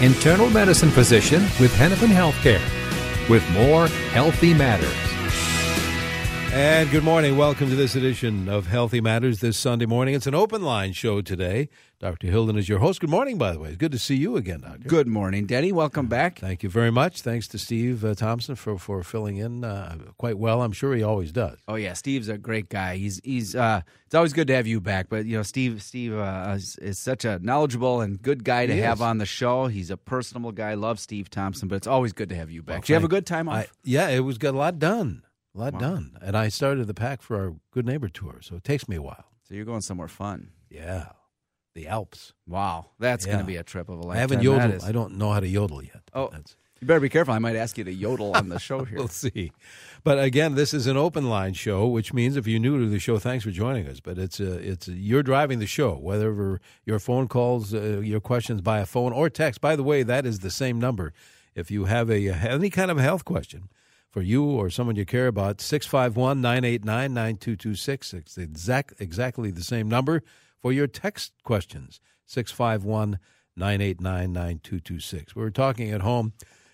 internal medicine physician with Hennepin Healthcare, with more Healthy Matters. And good morning. Welcome to this edition of Healthy Matters this Sunday morning. It's an open line show today. Dr. Hilden is your host. Good morning, by the way. It's good to see you again, Doctor. Good morning, Denny. Welcome back. Thank you very much. Thanks to Steve uh, Thompson for, for filling in uh, quite well. I'm sure he always does. Oh yeah, Steve's a great guy. He's he's uh, it's always good to have you back. But you know, Steve Steve uh, is, is, such a knowledgeable and good guy to He have is. on the show. He's a personable guy. Love Steve Thompson. But it's always good to have you back. Well, Did you have a good time off? I, yeah, it was got a lot done. A lot done. And I started the pack for our Good Neighbor tour, so it takes me a while. so you're going somewhere fun. Yeah. The Alps. Wow, that's going to be a trip of a lifetime. I haven't yodeled. is- I don't know how to yodel yet. Oh. that's- You better be careful. I might ask you to yodel on the show here. We'll see. But again, this is an open line show, which means if you're new to the show, thanks for joining us. But it's a, it's a, you're driving the show, whether your phone calls, uh, your questions by a phone or text. By the way, that is the same number. If you have a any kind of a health question for you or someone you care about, 651 989 9226. It's exact, exactly the same number for your text questions, 651 989 9226. We were talking at home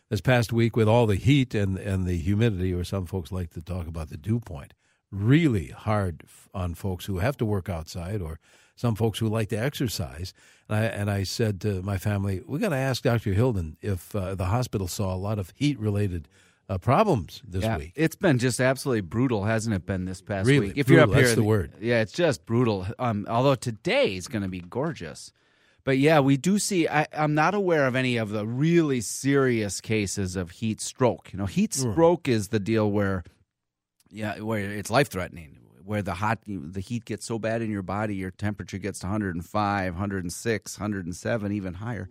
this past week with all the heat and, and the humidity, or some folks like to talk about the dew point. Really hard on folks who have to work outside or some folks who like to exercise. And I, and I said to my family, we're going to ask Dr. Hilden if uh, the hospital saw a lot of heat related uh, problems this yeah, week. it's been just absolutely brutal, hasn't it? Been this past Really, week. If you're up brutal, here, that's the word. Yeah, it's just brutal. Um, although today is going to be gorgeous. But yeah, we do see. I, I'm not aware of any of the really serious cases of heat stroke. You know, heat stroke is the deal where, yeah, where it's life threatening. Where the hot, the heat gets so bad in your body, your temperature gets to 105, 106, 107, even higher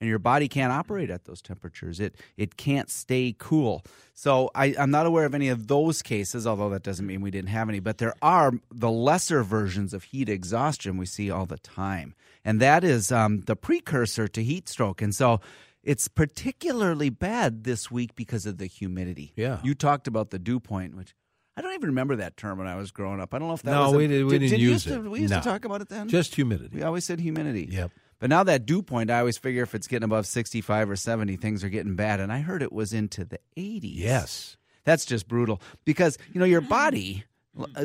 and your body can't operate at those temperatures. It it can't stay cool. So I, I'm not aware of any of those cases, although that doesn't mean we didn't have any. But there are the lesser versions of heat exhaustion we see all the time, and that is um, the precursor to heat stroke. And so it's particularly bad this week because of the humidity. Yeah. you talked about the dew point, which. I don't even remember that term when I was growing up. I don't know if that No, was. a- we did- we didn't you use used to- it. we used No. to talk about it then. Just humidity. We always said humidity. Yep. But now that dew point, I always figure if it's getting above 65 or 70, things are getting bad. And I heard it was into the 80s. Yes. That's just brutal because, you know, your body,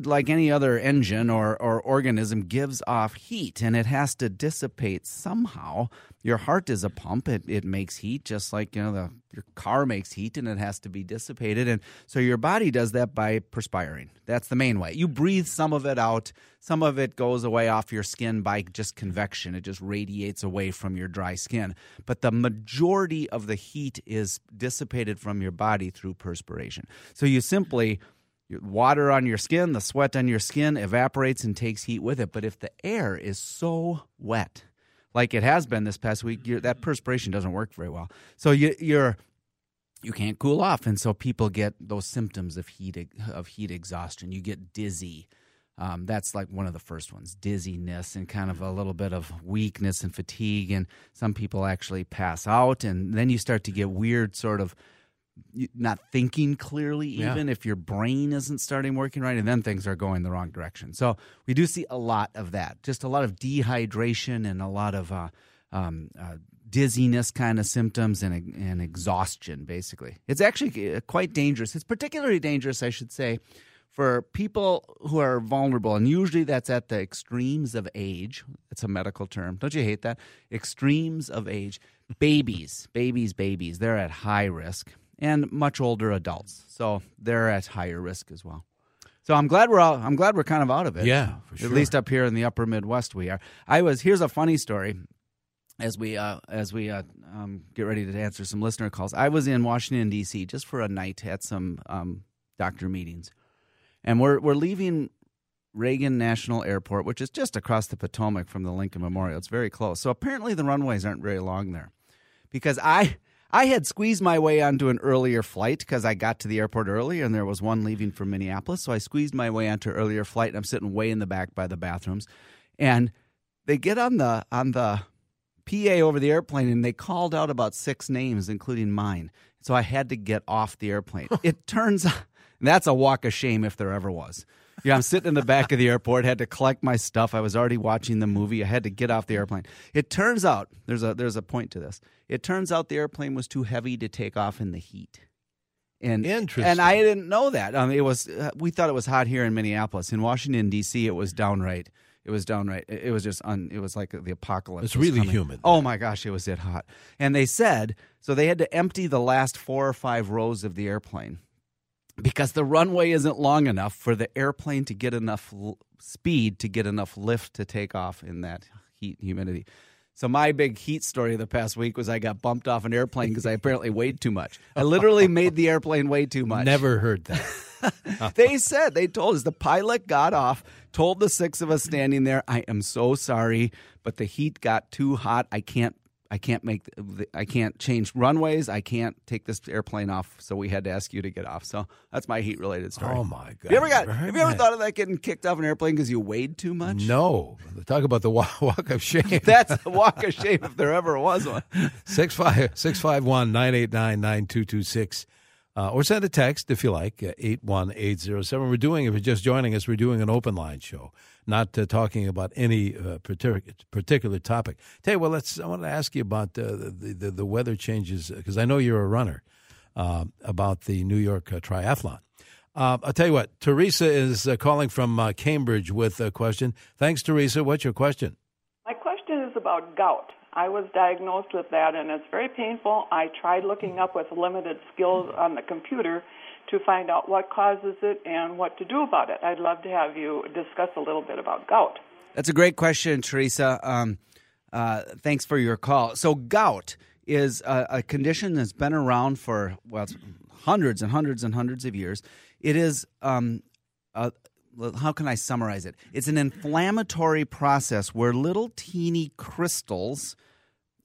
like any other engine or, or organism, gives off heat and it has to dissipate somehow. Your heart is a pump, it, it makes heat just like, you know, the, your car makes heat and it has to be dissipated. And so your body does that by perspiring. That's the main way. You breathe some of it out, some of it goes away off your skin by just convection. It just radiates away from your dry skin. But the majority of the heat is dissipated from your body through perspiration. So you simply water on your skin, the sweat on your skin evaporates and takes heat with it. But if the air is so wet, like it has been this past week, that perspiration doesn't work very well. So you, you're you can't cool off, and so people get those symptoms of heat of heat exhaustion. You get dizzy. Um, that's like one of the first ones dizziness and kind of a little bit of weakness and fatigue. And some people actually pass out. And then you start to get weird, sort of not thinking clearly, Yeah. even if your brain isn't starting working right. And then things are going the wrong direction. So we do see a lot of that, just a lot of dehydration and a lot of uh, um, uh, dizziness kind of symptoms and, and exhaustion, basically. It's actually uh, quite dangerous. It's particularly dangerous, I should say, for people who are vulnerable, and usually that's at the extremes of age. It's a medical term. Don't you hate that? Extremes of age. Babies, babies, babies, they're at high risk, and much older adults. So they're at higher risk as well. So I'm glad we're all, I'm glad we're kind of out of it. Yeah, for sure. At least up here in the upper Midwest we are. I was here's a funny story as we uh, as we uh, um, get ready to answer some listener calls. I was in Washington D.C. just for a night at some um, doctor meetings, and we're we're leaving Reagan National Airport, which is just across the Potomac from the Lincoln Memorial. It's very close. So apparently the runways aren't very long there, because I. I had squeezed my way onto an earlier flight because I got to the airport early and there was one leaving from Minneapolis. So I squeezed my way onto an earlier flight and I'm sitting way in the back by the bathrooms. And they get on the on the PA over the airplane and they called out about six names, including mine. So I had to get off the airplane. it turns out that's a walk of shame if there ever was. Yeah, I'm sitting in the back of the airport, had to collect my stuff. I was already watching the movie. I had to get off the airplane. It turns out there's a there's a point to this. It turns out the airplane was too heavy to take off in the heat. And Interesting. and I didn't know that. Um, it was uh, we thought it was hot here in Minneapolis. In Washington D.C., it was downright it was downright. It was just un, It was like the apocalypse. It's really coming. humid. Oh my gosh, it was it hot. And they said so they had to empty the last four or five rows of the airplane because the runway isn't long enough for the airplane to get enough l- speed to get enough lift to take off in that heat and humidity. So my big heat story of the past week was I got bumped off an airplane because I apparently weighed too much. I literally made the airplane way too much. Never heard that. they said they told us the pilot got off, told the six of us standing there, "I am so sorry, but the heat got too hot. I can't I can't make the, I can't change runways. I can't take this airplane off. So we had to ask you to get off. So that's my heat related story. Oh my god! Have you ever got? Have you ever thought of that getting kicked off an airplane because you weighed too much? No. Talk about the walk, walk of shame. That's the walk of shame if there ever was one. 651 989 9226. Uh, or send a text if you like, uh, 81807. We're doing, if you're just joining us, we're doing an open line show, not uh, talking about any uh, particular, particular topic. Tell you what, let's, I want to ask you about uh, the, the, the weather changes, because I know you're a runner, uh, about the New York Triathlon. I'll tell you what, Teresa is calling from Cambridge with a question. Thanks, Teresa. What's your question? My question is about gout. I was diagnosed with that, and it's very painful. I tried looking up with limited skills on the computer to find out what causes it and what to do about it. I'd love to have you discuss a little bit about gout. That's a great question, Teresa. Um, uh, thanks for your call. So, gout is a, a condition that's been around for well, hundreds and hundreds and hundreds of years. It is um, a, how can I summarize it? It's an inflammatory process where little teeny crystals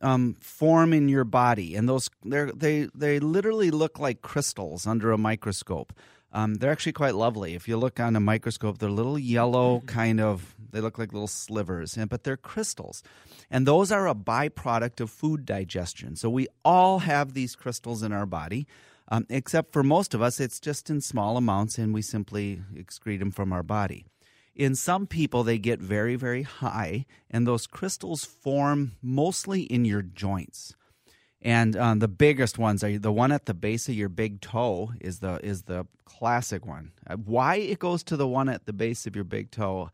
um, form in your body, and those they they they literally look like crystals under a microscope. Um, they're actually quite lovely. If you look on a microscope, they're little yellow kind of. They look like little slivers, and but they're crystals, and those are a byproduct of food digestion. So we all have these crystals in our body. Um, except for most of us, it's just in small amounts, and we simply excrete them from our body. In some people, they get very, very high, and those crystals form mostly in your joints. And um, the biggest ones are the one at the base of your big toe is the is the classic one. Uh, Why it goes to the one at the base of your big toe,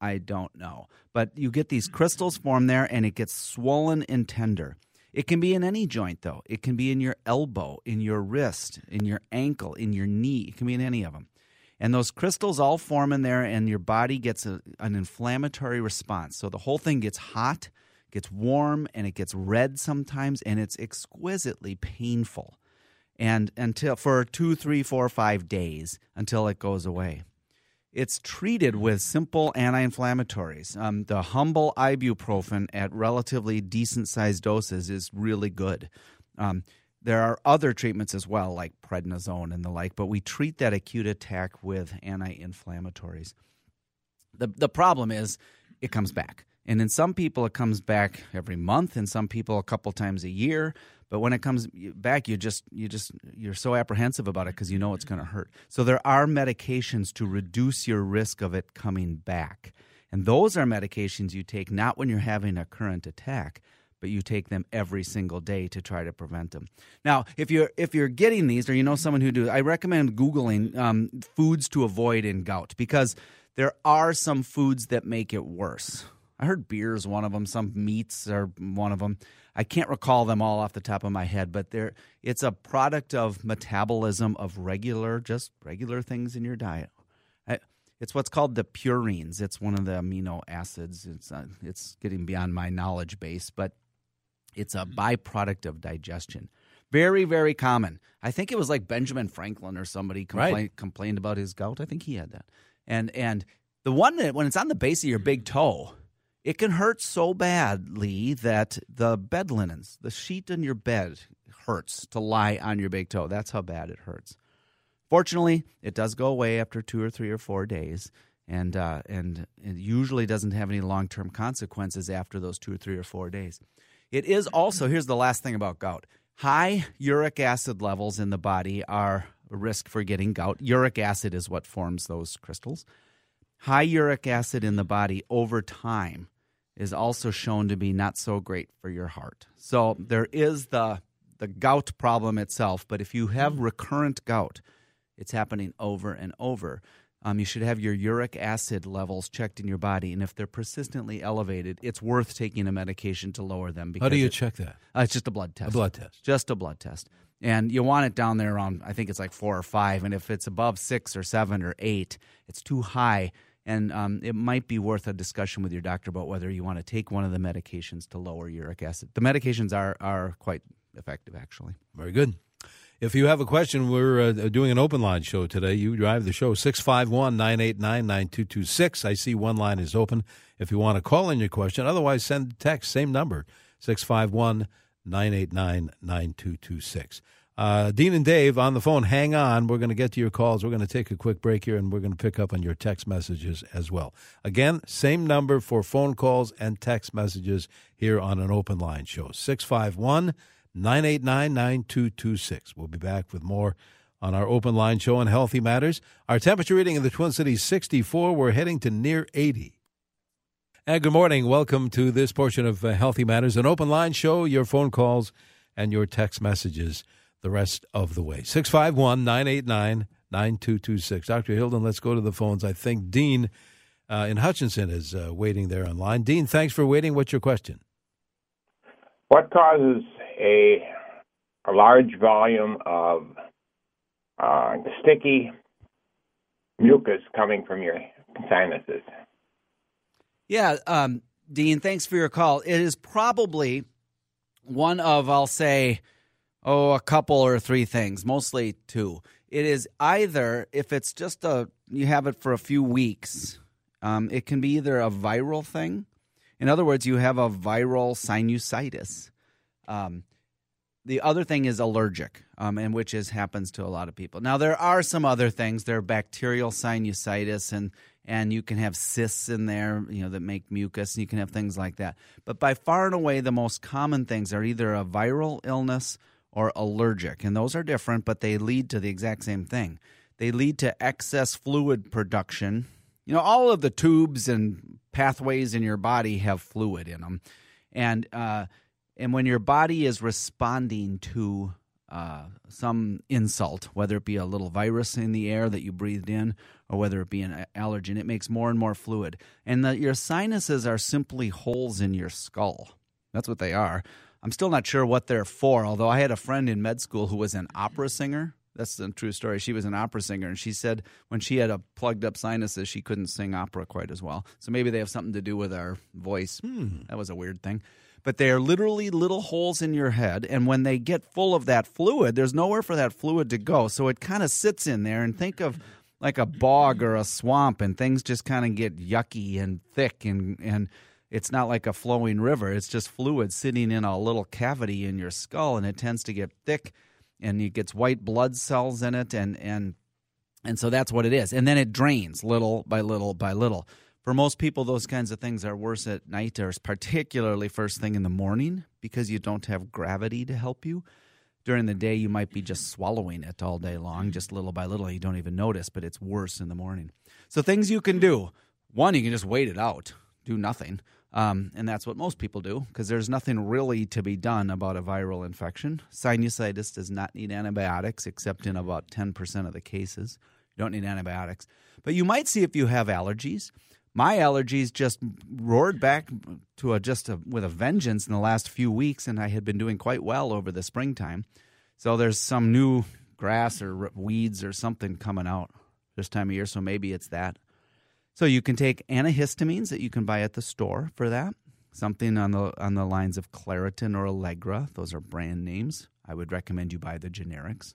I don't know. But you get these crystals form there, and it gets swollen and tender. It can be in any joint, though. It can be in your elbow, in your wrist, in your ankle, in your knee. It can be in any of them. And those crystals all form in there, and your body gets a, an inflammatory response. So the whole thing gets hot, gets warm, and it gets red sometimes, and it's exquisitely painful. And until for two, three, four, five days until it goes away. It's treated with simple anti inflammatories. Um, the humble ibuprofen at relatively decent sized doses is really good. Um, there are other treatments as well, like prednisone and the like, but we treat that acute attack with anti inflammatories. The, the problem is it comes back. And in some people, it comes back every month, and some people, a couple times a year. But when it comes back, you just you just you're so apprehensive about it because you know it's going to hurt. So there are medications to reduce your risk of it coming back, and those are medications you take not when you're having a current attack, but you take them every single day to try to prevent them. Now, if you're if you're getting these, or you know someone who do, I recommend googling um, foods to avoid in gout because there are some foods that make it worse. I heard beer is one of them. Some meats are one of them. I can't recall them all off the top of my head, but they it's a product of metabolism of regular, just regular things in your diet. I, it's what's called the purines. It's one of the amino acids. It's uh, it's getting beyond my knowledge base, but it's a byproduct of digestion. Very, very common. I think it was like Benjamin Franklin or somebody complained, Right. complained about his gout. I think he had that. And and the one that when it's on the base of your big toe, it can hurt so badly that the bed linens, the sheet in your bed hurts to lie on your big toe. That's how bad it hurts. Fortunately, it does go away after two or three or four days, and uh, and it usually doesn't have any long term consequences after those two or three or four days. It is also here's the last thing about gout: high uric acid levels in the body are a risk for getting gout. Uric acid is what forms those crystals. High uric acid in the body over time is also shown to be not so great for your heart. So there is the the gout problem itself, but if you have recurrent gout, it's happening over and over. Um, you should have your uric acid levels checked in your body, and if they're persistently elevated, it's worth taking a medication to lower them. Because How do you it- check that? uh, it's just a blood test. A blood test. Just a blood test. And you want it down there around, I think it's like four or five. And if it's above six or seven or eight, it's too high. And um, it might be worth a discussion with your doctor about whether you want to take one of the medications to lower uric acid. The medications are, are quite effective, actually. Very good. If you have a question, we're uh, doing an open line show today. You drive the show 651 989 9226. I see one line is open if you want to call in your question. Otherwise, send text, same number 651 989 9226. Uh, Dean and Dave on the phone. Hang on. We're going to get to your calls. We're going to take a quick break here and we're going to pick up on your text messages as well. Again, same number for phone calls and text messages here on an open line show 651 989 9226. We'll be back with more on our open line show on Healthy Matters. Our temperature reading in the Twin Cities 64. We're heading to near 80. And good morning. Welcome to this portion of uh, Healthy Matters, an open line show, your phone calls and your text messages the rest of the way. 651 989 9226. Dr. Hilden, let's go to the phones. I think Dean uh, in Hutchinson is uh, waiting there online. Dean, thanks for waiting. What's your question? What causes a a large volume of uh, sticky mucus coming from your sinuses? Yeah, um, Dean, thanks for your call. It is probably one of, I'll say, oh, a couple or three things, mostly two. It is either, if it's just a, you have it for a few weeks, um, it can be either a viral thing. In other words, you have a viral sinusitis. Um, the other thing is allergic, um, and which is happens to a lot of people. Now there are some other things. There are bacterial sinusitis, and and you can have cysts in there, you know, that make mucus, and you can have things like that. But by far and away, the most common things are either a viral illness or allergic, and those are different, but they lead to the exact same thing. They lead to excess fluid production. You know, all of the tubes and pathways in your body have fluid in them, and uh, and when your body is responding to uh, some insult, whether it be a little virus in the air that you breathed in, or whether it be an allergen, it makes more and more fluid. And the, your sinuses are simply holes in your skull. That's what they are. I'm still not sure what they're for, although I had a friend in med school who was an opera singer. That's a true story. She was an opera singer, and she said when she had a plugged up sinuses, she couldn't sing opera quite as well. So maybe they have something to do with our voice. Hmm. That was a weird thing. But they are literally little holes in your head, and when they get full of that fluid, there's nowhere for that fluid to go. So it kind of sits in there. And think of like a bog or a swamp, and things just kind of get yucky and thick, and and it's not like a flowing river. It's just fluid sitting in a little cavity in your skull, and it tends to get thick, and it gets white blood cells in it, and and and so that's what it is. And then it drains little by little by little. For most people, those kinds of things are worse at night, or particularly first thing in the morning, because you don't have gravity to help you. During the day, you might be just swallowing it all day long, just little by little. You don't even notice, but it's worse in the morning. So, things you can do one, you can just wait it out. do nothing. Um, and that's what most people do because there's nothing really to be done about a viral infection. Sinusitis does not need antibiotics except in about 10% of the cases. You don't need antibiotics. But you might see if you have allergies. My allergies just roared back to a just a, with a vengeance in the last few weeks, and I had been doing quite well over the springtime. So there's some new grass or weeds or something coming out this time of year, so maybe it's that. So you can take antihistamines that you can buy at the store for that. Something on the on the lines of Claritin or Allegra. Those are brand names. I would recommend you buy the generics.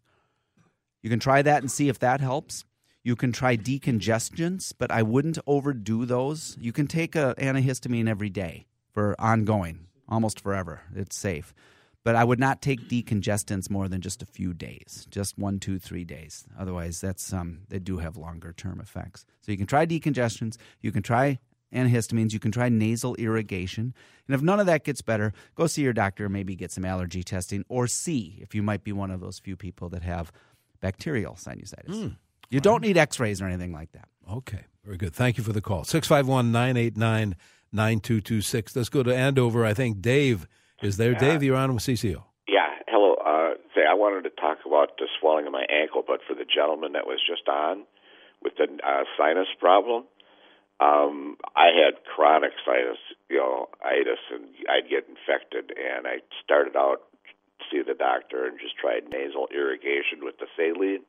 You can try that and see if that helps. You can try decongestants, but I wouldn't overdo those. You can take an antihistamine every day for ongoing, almost forever. It's safe. But I would not take decongestants more than just a few days, just one, two, three days. Otherwise, that's um, they do have longer term effects. So you can try decongestants. You can try antihistamines. You can try nasal irrigation. And if none of that gets better, go see your doctor. Maybe get some allergy testing, or see if you might be one of those few people that have bacterial sinusitis. Mm. You don't need x rays or anything like that. Okay, very good. Thank you for the call. 651 989 9226. Let's go to Andover. I think Dave is there. Dave, you're on with CCO. Yeah, hello. Uh, say, I wanted to talk about the swelling of my ankle, but for the gentleman that was just on with the uh, sinus problem, um, I had chronic sinus, you know, itis, and I'd get infected, and I started out to see the doctor and just tried nasal irrigation with the saline.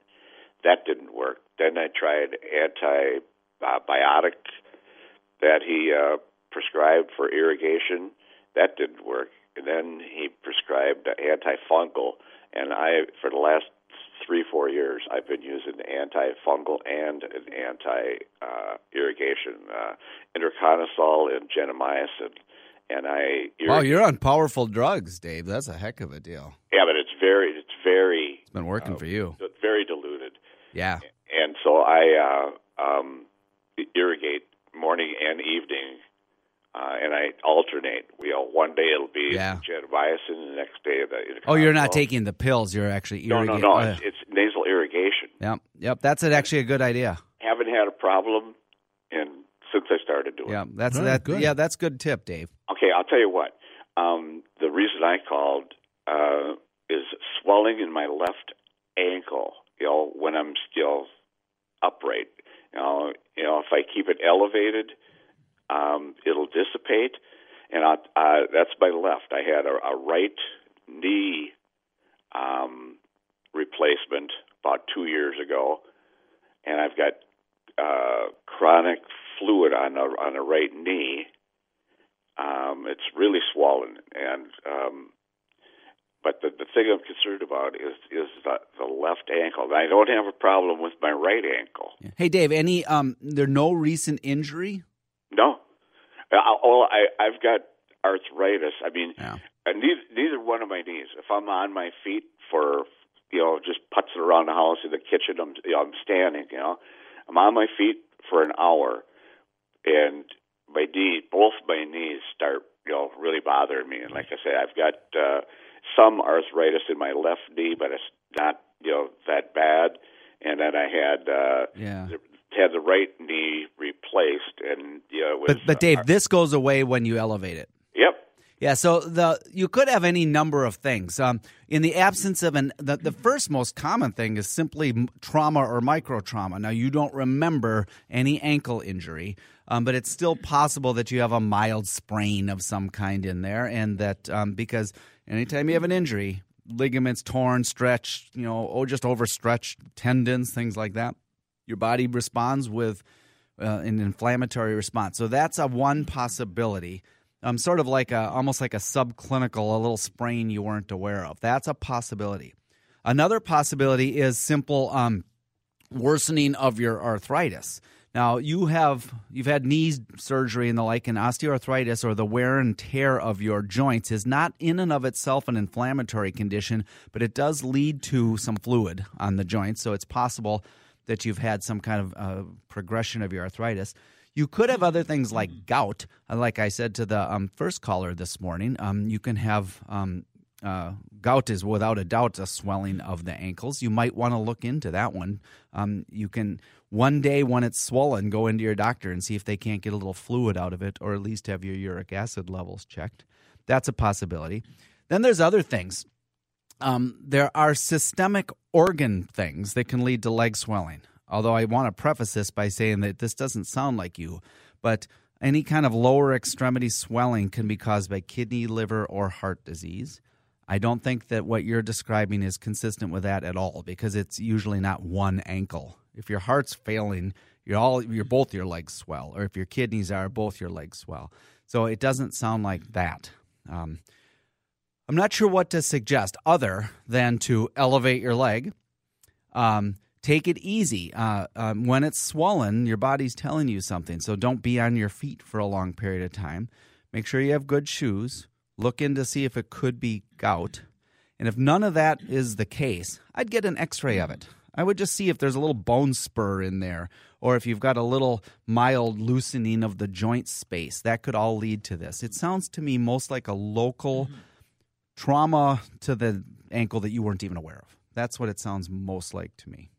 That didn't work. Then I tried antibiotic that he uh, prescribed for irrigation. That didn't work. And then he prescribed antifungal, and I, for the last three, four years, I've been using antifungal and an anti uh, irrigation, uh, and gentamicin. And I irrigate. wow, you're on powerful drugs, Dave. That's a heck of a deal. Yeah, but it's very, it's very. It's been working uh, for you. Very diluted. Yeah. And so I uh, um, irrigate morning and evening uh, and I alternate. You know, one day it'll be yeah. gentamicin, the next day the. Oh, you're not taking the pills. You're actually irrigating. No, no, no. Oh, it's, it's, nasal irrigation. Yep, yep. That's an, actually a good idea. Haven't had a problem, and since I started doing. Yeah, that's right, that. Good. Yeah, that's good tip, Dave. Okay, I'll tell you what. Um, the reason I called uh, is swelling in my left ankle. You know, when I'm still upright. You know, you know, if I keep it elevated um, it'll dissipate. And I, uh, that's my left. I had a, a right knee um, replacement about two years ago, and I've got uh, chronic fluid on a on a right knee. Um, it's really swollen, and um, but the the thing I'm concerned about is is the, the left ankle. I don't have a problem with my right ankle. Hey, Dave, any um, there no recent injury? No. Well, I, I've got arthritis. I mean, yeah. and neither, neither one of my knees. If I'm on my feet for, you know, just putzing around the house in the kitchen, I'm, you know, I'm standing, you know, I'm on my feet for an hour, and my knee, both my knees start, you know, really bothering me. And like I said, I've got uh, some arthritis in my left knee, but it's not, you know, that bad. And then I had uh, yeah had the right knee replaced, and yeah, was, but but Dave, uh, this goes away when you elevate it. Yep. Yeah, so the you could have any number of things. Um, in the absence of an, the, the first most common thing is simply trauma or micro trauma. Now you don't remember any ankle injury, um, but it's still possible that you have a mild sprain of some kind in there, and that um, because anytime you have an injury, ligaments torn, stretched, you know, or just overstretched tendons, things like that, your body responds with uh, an inflammatory response. So that's a one possibility. Um, sort of like a almost like a subclinical, a little sprain you weren't aware of. That's a possibility. Another possibility is simple um, worsening of your arthritis. Now you have you've had knee surgery and the like, and osteoarthritis or the wear and tear of your joints is not in and of itself an inflammatory condition, but it does lead to some fluid on the joints. So it's possible that you've had some kind of uh, progression of your arthritis. You could have other things like gout. Uh, like I said to the um, first caller this morning, um, you can have um, uh, gout is without a doubt a swelling of the ankles. You might want to look into that one. Um, you can one day when it's swollen, go into your doctor and see if they can't get a little fluid out of it, or at least have your uric acid levels checked. That's a possibility. Then there's other things. Um, there are systemic organ things that can lead to leg swelling. Although I want to preface this by saying that this doesn't sound like you, but any kind of lower extremity swelling can be caused by kidney, liver, or heart disease. I don't think that what you're describing is consistent with that at all because it's usually not one ankle. If your heart's failing, you're all you're both your legs swell, or if your kidneys are, both your legs swell. So it doesn't sound like that. Um, I'm not sure what to suggest other than to elevate your leg. Um, take it easy. Uh, um, when it's swollen, your body's telling you something. So don't be on your feet for a long period of time. Make sure you have good shoes. Look in to see if it could be gout. And if none of that is the case, I'd get an x ray of it. I would just see if there's a little bone spur in there or if you've got a little mild loosening of the joint space. That could all lead to this. It sounds to me most like a local trauma to the ankle that you weren't even aware of. That's what it sounds most like to me.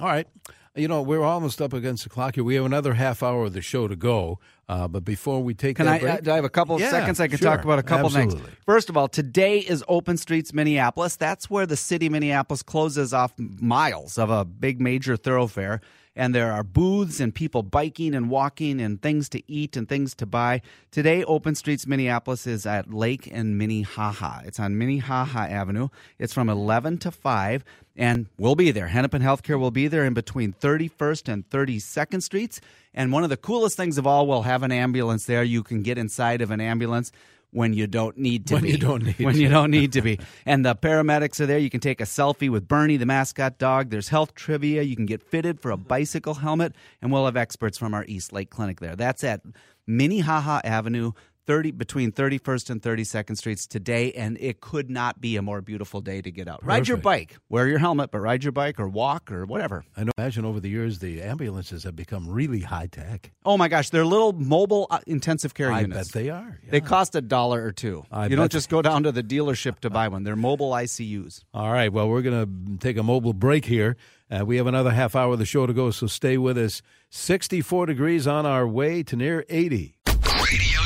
All right. You know, we're almost up against the clock here. We have another half hour of the show to go. Uh, but before we take can that I, break, uh, do I have a couple of Yeah, seconds? I can sure. talk about a couple Absolutely. things. First of all, today is Open Streets Minneapolis. That's where the city of Minneapolis closes off miles of a big major thoroughfare. And there are booths and people biking and walking and things to eat and things to buy. Today, Open Streets Minneapolis is at Lake and Minnehaha. It's on Minnehaha Avenue. It's from 11 to 5 and we'll be there. Hennepin Healthcare will be there in between 31st and 32nd Streets. And one of the coolest things of all, we'll have an ambulance there. You can get inside of an ambulance when you don't need to When be. you don't need when to. you don't need to be. And the paramedics are there. You can take a selfie with Bernie, the mascot dog. There's health trivia. You can get fitted for a bicycle helmet, and we'll have experts from our East Lake Clinic there. That's at Minnehaha Avenue. 30 between 31st and 32nd streets today and it could not be a more beautiful day to get out. Ride your bike. Wear your helmet, but ride your bike or walk or whatever. I know. Imagine over the years the ambulances have become really high tech. Oh my gosh, they're little mobile uh, intensive care I units. bet they are. They cost a dollar or two. I you don't just go down to the dealership to buy one. They're mobile ICUs. All right. Well, we're going to take a mobile break here. Uh, we have another half hour of the show to go, so stay with us. 64 degrees on our way to near 80. Radio.com.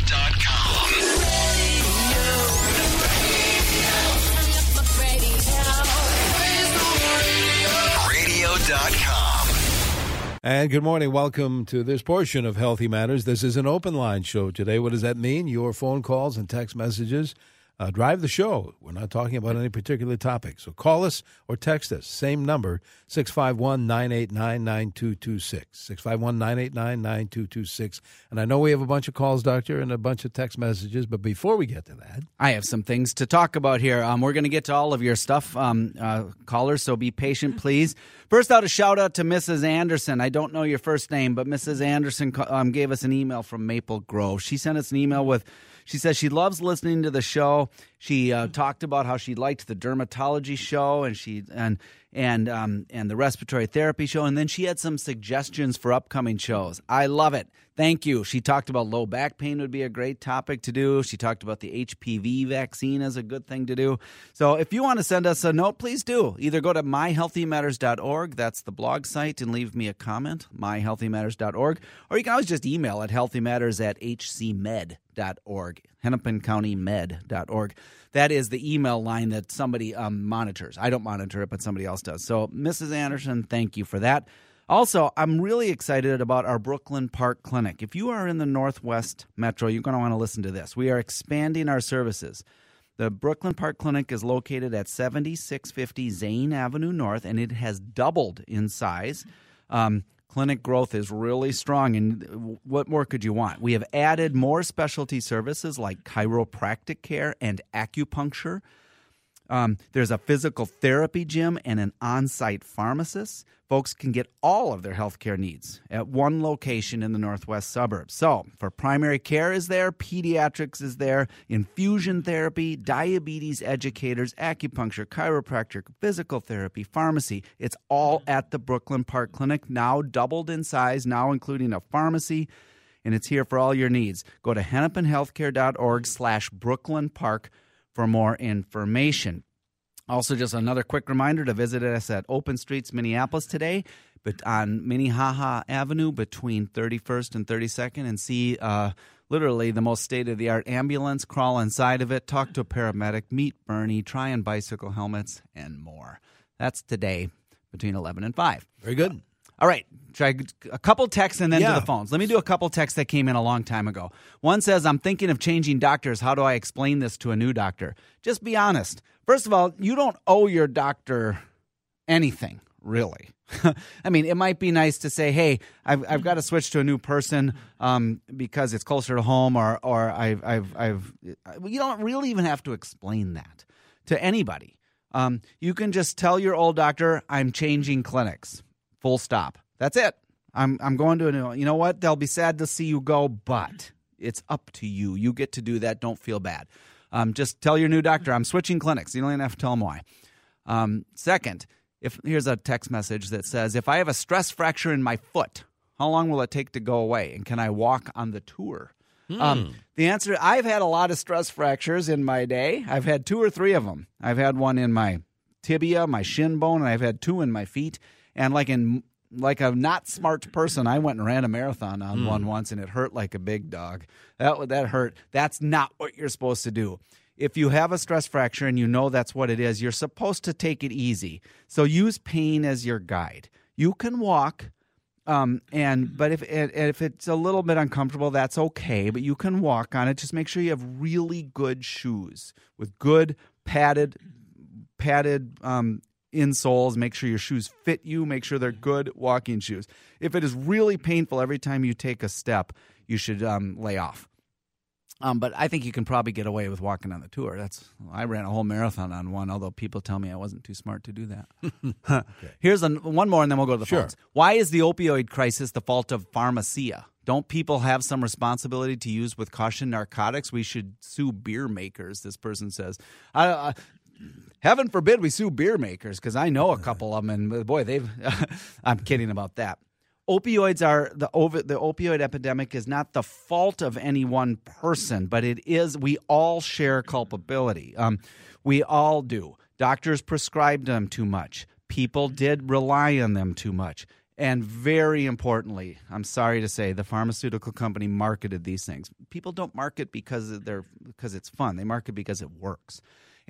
And good morning. Welcome to this portion of Healthy Matters. This is an open line show today. What does that mean? Your phone calls and text messages uh, drive the show. We're not talking about any particular topic. So call us or text us. Same number, 651 989 9226. 651 989 9226. And I know we have a bunch of calls, Doctor, and a bunch of text messages. But before we get to that, I have some things to talk about here. Um, we're going to get to all of your stuff, um, uh, callers, so be patient, please. First out, a shout out to Mrs. Anderson. I don't know your first name, but Mrs. Anderson um, gave us an email from Maple Grove. She sent us an email with, she says she loves listening to the show. She uh, talked about how she liked the dermatology show and she and and um, and the respiratory therapy show, and then she had some suggestions for upcoming shows. I love it. Thank you. She talked about low back pain would be a great topic to do. She talked about the HPV vaccine as a good thing to do. So if you want to send us a note, please do. Either go to myhealthymatters.org, that's the blog site, and leave me a comment, myhealthymatters.org, or you can always just email at healthymatters at hcmed.org, hennepincountymed.org. That is the email line that somebody um, monitors. I don't monitor it, but somebody else does. So, Mrs. Anderson, thank you for that. Also, I'm really excited about our Brooklyn Park Clinic. If you are in the Northwest Metro, you're going to want to listen to this. We are expanding our services. The Brooklyn Park Clinic is located at 7650 Zane Avenue North, and it has doubled in size. Um, clinic growth is really strong, and what more could you want? We have added more specialty services like chiropractic care and acupuncture. Um, there's a physical therapy gym and an on site pharmacist. Folks can get all of their healthcare needs at one location in the northwest suburbs. So, for primary care is there, pediatrics is there, infusion therapy, diabetes educators, acupuncture, chiropractic, physical therapy, pharmacy. It's all at the Brooklyn Park Clinic, now doubled in size, now including a pharmacy and it's here for all your needs. Go to hennepinhealthcare.org slash Brooklyn Park for more information. Also, just another quick reminder to visit us at Open Streets, Minneapolis today, but on Minnehaha Avenue between 31st and 32nd, and see uh, literally the most state of the art ambulance, crawl inside of it, talk to a paramedic, meet Bernie, try on bicycle helmets, and more. That's today between 11 and 5. Very good. All right, try a couple texts and then Yeah. to the phones. Let me do a couple texts that came in a long time ago. One says, I'm thinking of changing doctors. How do I explain this to a new doctor? Just be honest. First of all, you don't owe your doctor anything, really. I mean, it might be nice to say, hey, I've, I've got to switch to a new person um, because it's closer to home, or, or I've, I've, I've, you don't really even have to explain that to anybody. Um, you can just tell your old doctor, I'm changing clinics. Full stop. That's it. I'm I'm going to a new. You know what? They'll be sad to see you go, but it's up to you. You get to do that. Don't feel bad. Um, just tell your new doctor I'm switching clinics. You don't even have to tell them why. Um, second, if here's a text message that says, if I have a stress fracture in my foot, how long will it take to go away, and can I walk on the tour? Um, the answer: I've had a lot of stress fractures in my day. I've had two or three of them. I've had one in my tibia, my shin bone, and I've had two in my feet. And like in like a not smart person, I went and ran a marathon on one once, and it hurt like a big dog. That that hurt. That's not what you're supposed to do. If you have a stress fracture and you know that's what it is, you're supposed to take it easy. So use pain as your guide. You can walk, um, and but if and if it's a little bit uncomfortable, that's okay. But you can walk on it. Just make sure you have really good shoes with good padded padded um, insoles. Make sure your shoes fit you. Make sure they're good walking shoes. If it is really painful every time you take a step, you should um, lay off. Um, but I think you can probably get away with walking on the tour. That's I ran a whole marathon on one, although people tell me I wasn't too smart to do that. Here's an, one more, and then we'll go to the Sure. phones. Why is the opioid crisis the fault of pharmacia? Don't people have some responsibility to use with caution narcotics? We should sue beer makers. This person says. I, I, heaven forbid we sue beer makers because I know a couple of them, and boy, they've. I'm kidding about that. Opioids are the over, the opioid epidemic is not the fault of any one person, but it is. We all share culpability. Um, we all do. Doctors prescribed them too much. People did rely on them too much. And very importantly, I'm sorry to say, the pharmaceutical company marketed these things. People don't market because they're because it's fun. They market because it works.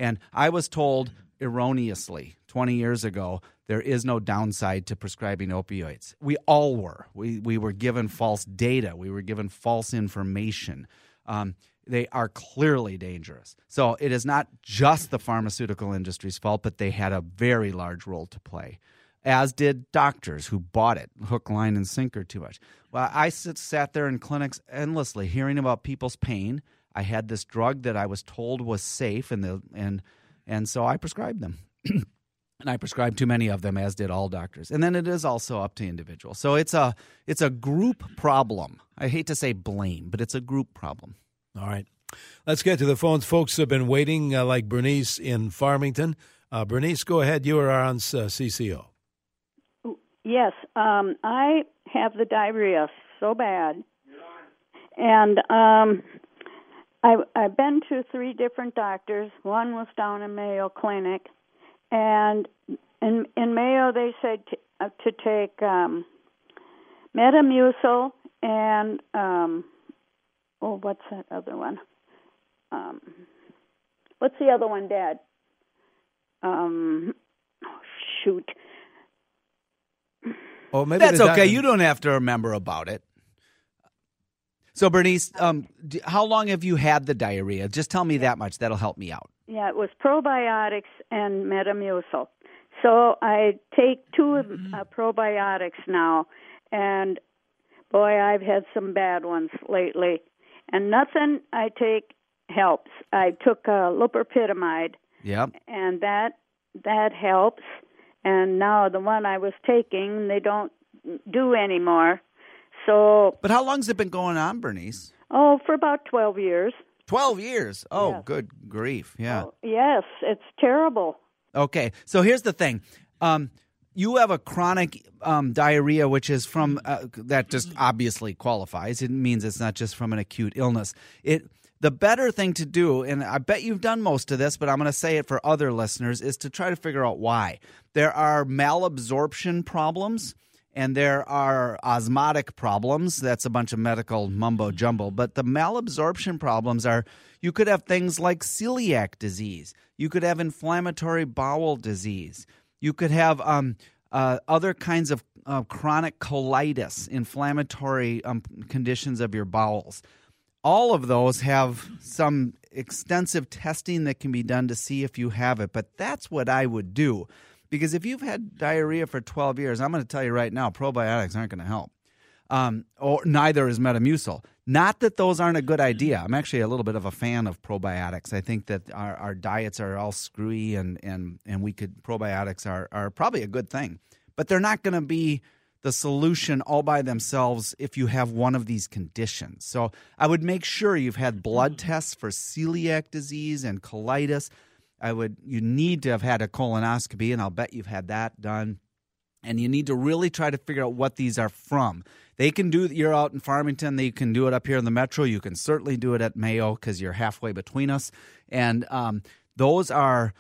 And I was told erroneously 20 years ago there is no downside to prescribing opioids. We all were. We, we were given false data, we were given false information. Um, they are clearly dangerous. So it is not just the pharmaceutical industry's fault, but they had a very large role to play, as did doctors who bought it hook, line, and sinker too much. Well, I sat there in clinics endlessly hearing about people's pain. I had this drug that I was told was safe, and the and and so I prescribed them. and I prescribed too many of them, as did all doctors. And then it is also up to individuals. So it's a it's a group problem. I hate to say blame, but it's a group problem. All right. Let's get to the phones. Folks have been waiting, uh, like Bernice in Farmington. Uh, Bernice, go ahead. You are on uh, CCO. Yes, um, I have the diarrhea so bad, and um, I, I've been to three different doctors. One was down in Mayo Clinic, and in in Mayo they said to, uh, to take um, Metamucil and um, oh, what's that other one? Um, what's the other one, Dad? Um, oh, shoot. Oh, maybe That's the doc- okay. You don't have to remember about it. So Bernice, um, d- how long have you had the diarrhea? Just tell me that much. That'll help me out. Yeah, it was probiotics and Metamucil. So I take two of uh, probiotics now, and boy, I've had some bad ones lately. And nothing I take helps. I took uh, loperamide, Yep. and that that helps. And now the one I was taking, they don't do anymore. So, But how long's it been going on, Bernice? oh, for about twelve years. Twelve years. Oh, Yes. good grief. Yeah. Oh, yes, it's terrible. Okay, so here's the thing. Um, you have a chronic um, diarrhea, which is from uh, that just obviously qualifies. It means it's not just from an acute illness. It The better thing to do, and I bet you've done most of this, but I'm going to say it for other listeners, is to try to figure out why. There are malabsorption problems and there are osmotic problems. That's a bunch of medical mumbo jumbo. But the malabsorption problems are you could have things like celiac disease, you could have inflammatory bowel disease, you could have um, uh, other kinds of uh, chronic colitis, inflammatory um, conditions of your bowels all of those have some extensive testing that can be done to see if you have it. But that's what I would do. Because if you've had diarrhea for 12 years, I'm going to tell you right now, probiotics aren't going to help. Um, or neither is Metamucil. Not that those aren't a good idea. I'm actually a little bit of a fan of probiotics. I think that our, our diets are all screwy, and and and we could probiotics are are probably a good thing, but they're not going to be the solution all by themselves if you have one of these conditions. So I would make sure you've had blood tests for celiac disease and colitis. I would you need to have had a colonoscopy and I'll bet you've had that done. And you need to really try to figure out what these are from. They can do you're out in Farmington, they can do it up here in the metro. You can certainly do it at Mayo because you're halfway between us. And um, those are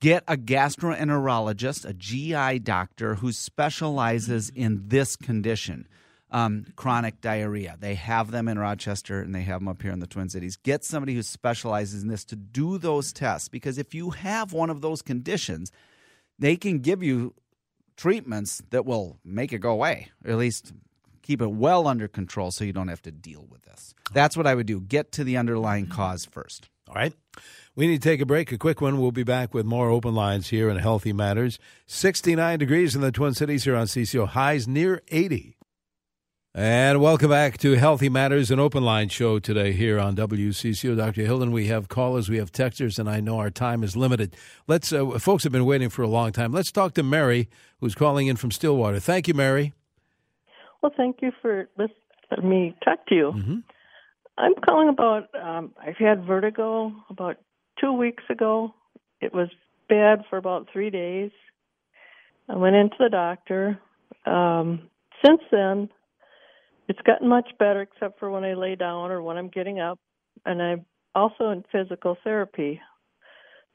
Get a gastroenterologist, a GI doctor who specializes in this condition. Um, chronic diarrhea. They have them in Rochester and they have them up here in the Twin Cities. Get somebody who specializes in this to do those tests because if you have one of those conditions, they can give you treatments that will make it go away, or at least keep it well under control so you don't have to deal with this. That's what I would do. Get to the underlying cause first. All right. We need to take a break, a quick one. We'll be back with more open lines here in Healthy Matters. 69 degrees in the Twin Cities here on CCO, highs near 80. And welcome back to Healthy Matters, an open line show today here on WCCO. Dr. Hilden, we have callers, we have texters, and I know our time is limited. Let's, uh, folks have been waiting for a long time. Let's talk to Mary, who's calling in from Stillwater. Thank you, Mary. Well, thank you for letting me talk to you. Mm-hmm. I'm calling about, um, I've had vertigo about two weeks ago. It was bad for about three days. I went into the doctor. Um, since then, it's gotten much better, except for when I lay down or when I'm getting up. And I'm also in physical therapy.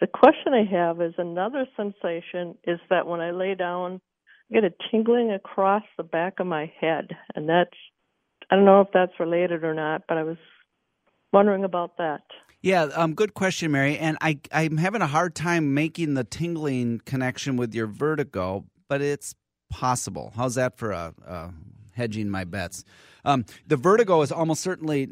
The question I have is another sensation is that when I lay down, I get a tingling across the back of my head. And that's, I don't know if that's related or not, but I was wondering about that. Yeah, um, good question, Mary. And I, I'm having a hard time making the tingling connection with your vertigo, but it's possible. How's that for a, a hedging my bets? Um, the vertigo is almost certainly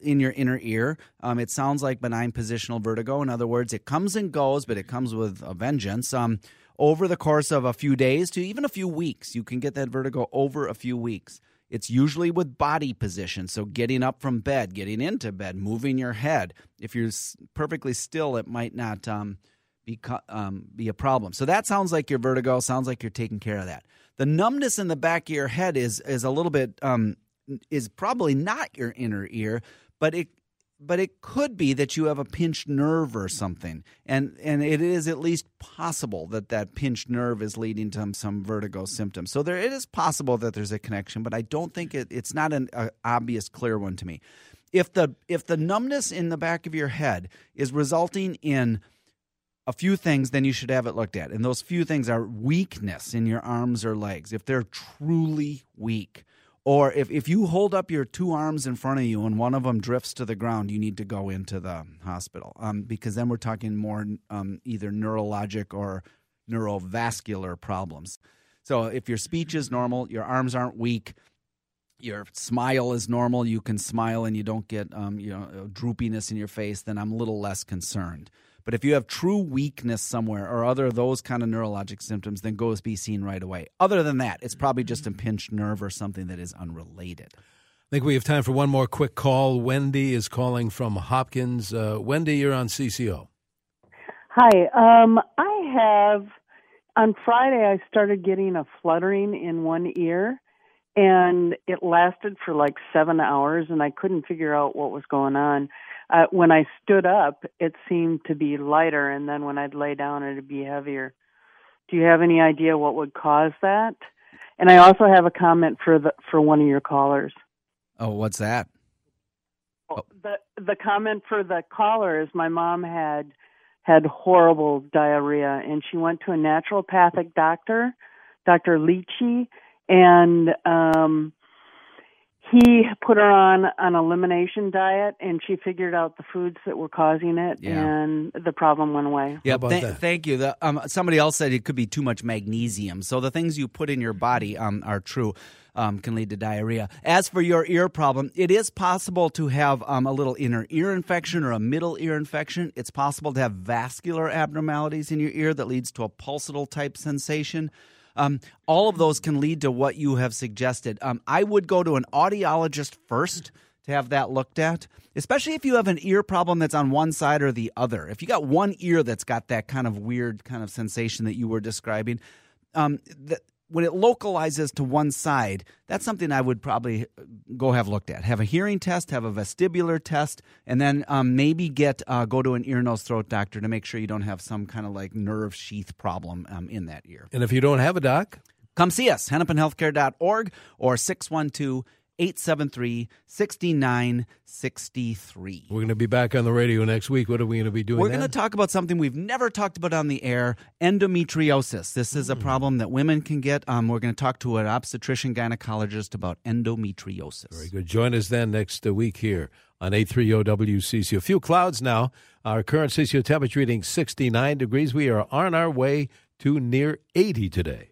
in your inner ear. Um, it sounds like benign positional vertigo. In other words, it comes and goes, but it comes with a vengeance. Um, over the course of a few days to even a few weeks, you can get that vertigo over a few weeks. It's usually with body position. So, getting up from bed, getting into bed, moving your head. If you're perfectly still, it might not um, be, um, be a problem. So, that sounds like your vertigo. Sounds like you're taking care of that. The numbness in the back of your head is, is a little bit, um, is probably not your inner ear, but it but it could be that you have a pinched nerve or something. And and it is at least possible that that pinched nerve is leading to some vertigo symptoms. So there it is possible that there's a connection but i don't think it, it's not an obvious clear one to me. If the if the numbness in the back of your head is resulting in a few things then you should have it looked at and those few things are weakness in your arms or legs if they're truly weak or if, if you hold up your two arms in front of you and one of them drifts to the ground, you need to go into the hospital um, because then we're talking more um, either neurologic or neurovascular problems. So if your speech is normal, your arms aren't weak, your smile is normal, you can smile and you don't get um, you know droopiness in your face, then I'm a little less concerned. But if you have true weakness somewhere or other of those kind of neurologic symptoms, then go be seen right away. Other than that, it's probably just a pinched nerve or something that is unrelated. I think we have time for one more quick call. Wendy is calling from Hopkins. Uh, Wendy, you're on CCO. Hi. Um, I have, on Friday, I started getting a fluttering in one ear, and it lasted for like seven hours, and I couldn't figure out what was going on uh, when I stood up, it seemed to be lighter, and then when I'd lay down, it'd be heavier. Do you have any idea what would cause that? And I also have a comment for the for one of your callers. Oh, what's that? the the comment for the caller is my mom had had horrible diarrhea and she went to a naturopathic doctor, Dr. Leachy, and um he put her on an elimination diet and she figured out the foods that were causing it Yeah. and the problem went away. Yeah, about th- thank you. The, um, somebody else said it could be too much magnesium. So the things you put in your body um, are true. Um, can lead to diarrhea. As for your ear problem, it is possible to have um, a little inner ear infection or a middle ear infection. It's possible to have vascular abnormalities in your ear that leads to a pulsatile type sensation. Um, all of those can lead to what you have suggested. Um, I would go to an audiologist first to have that looked at, especially if you have an ear problem that's on one side or the other. If you got one ear that's got that kind of weird kind of sensation that you were describing, um, when it localizes to one side, that's something I would probably uh, go have looked at. Have a hearing test, have a vestibular test, and then um, maybe get uh, go to an ear, nose, throat doctor to make sure you don't have some kind of like nerve sheath problem um, in that ear. And if you don't have a doc, Come see us, hennepinhealthcare.org or 612 873 6963. we're going to be back on the radio next week. What are we going to be doing? We're going to talk about something we've never talked about on the air endometriosis. This is a problem that women can get. Um, we're going to talk to an obstetrician gynecologist about endometriosis. Very good. Join us then next week here on 830 WCCO. A few clouds now. Our current CCO temperature reading 69 degrees. We are on our way to near 80 today.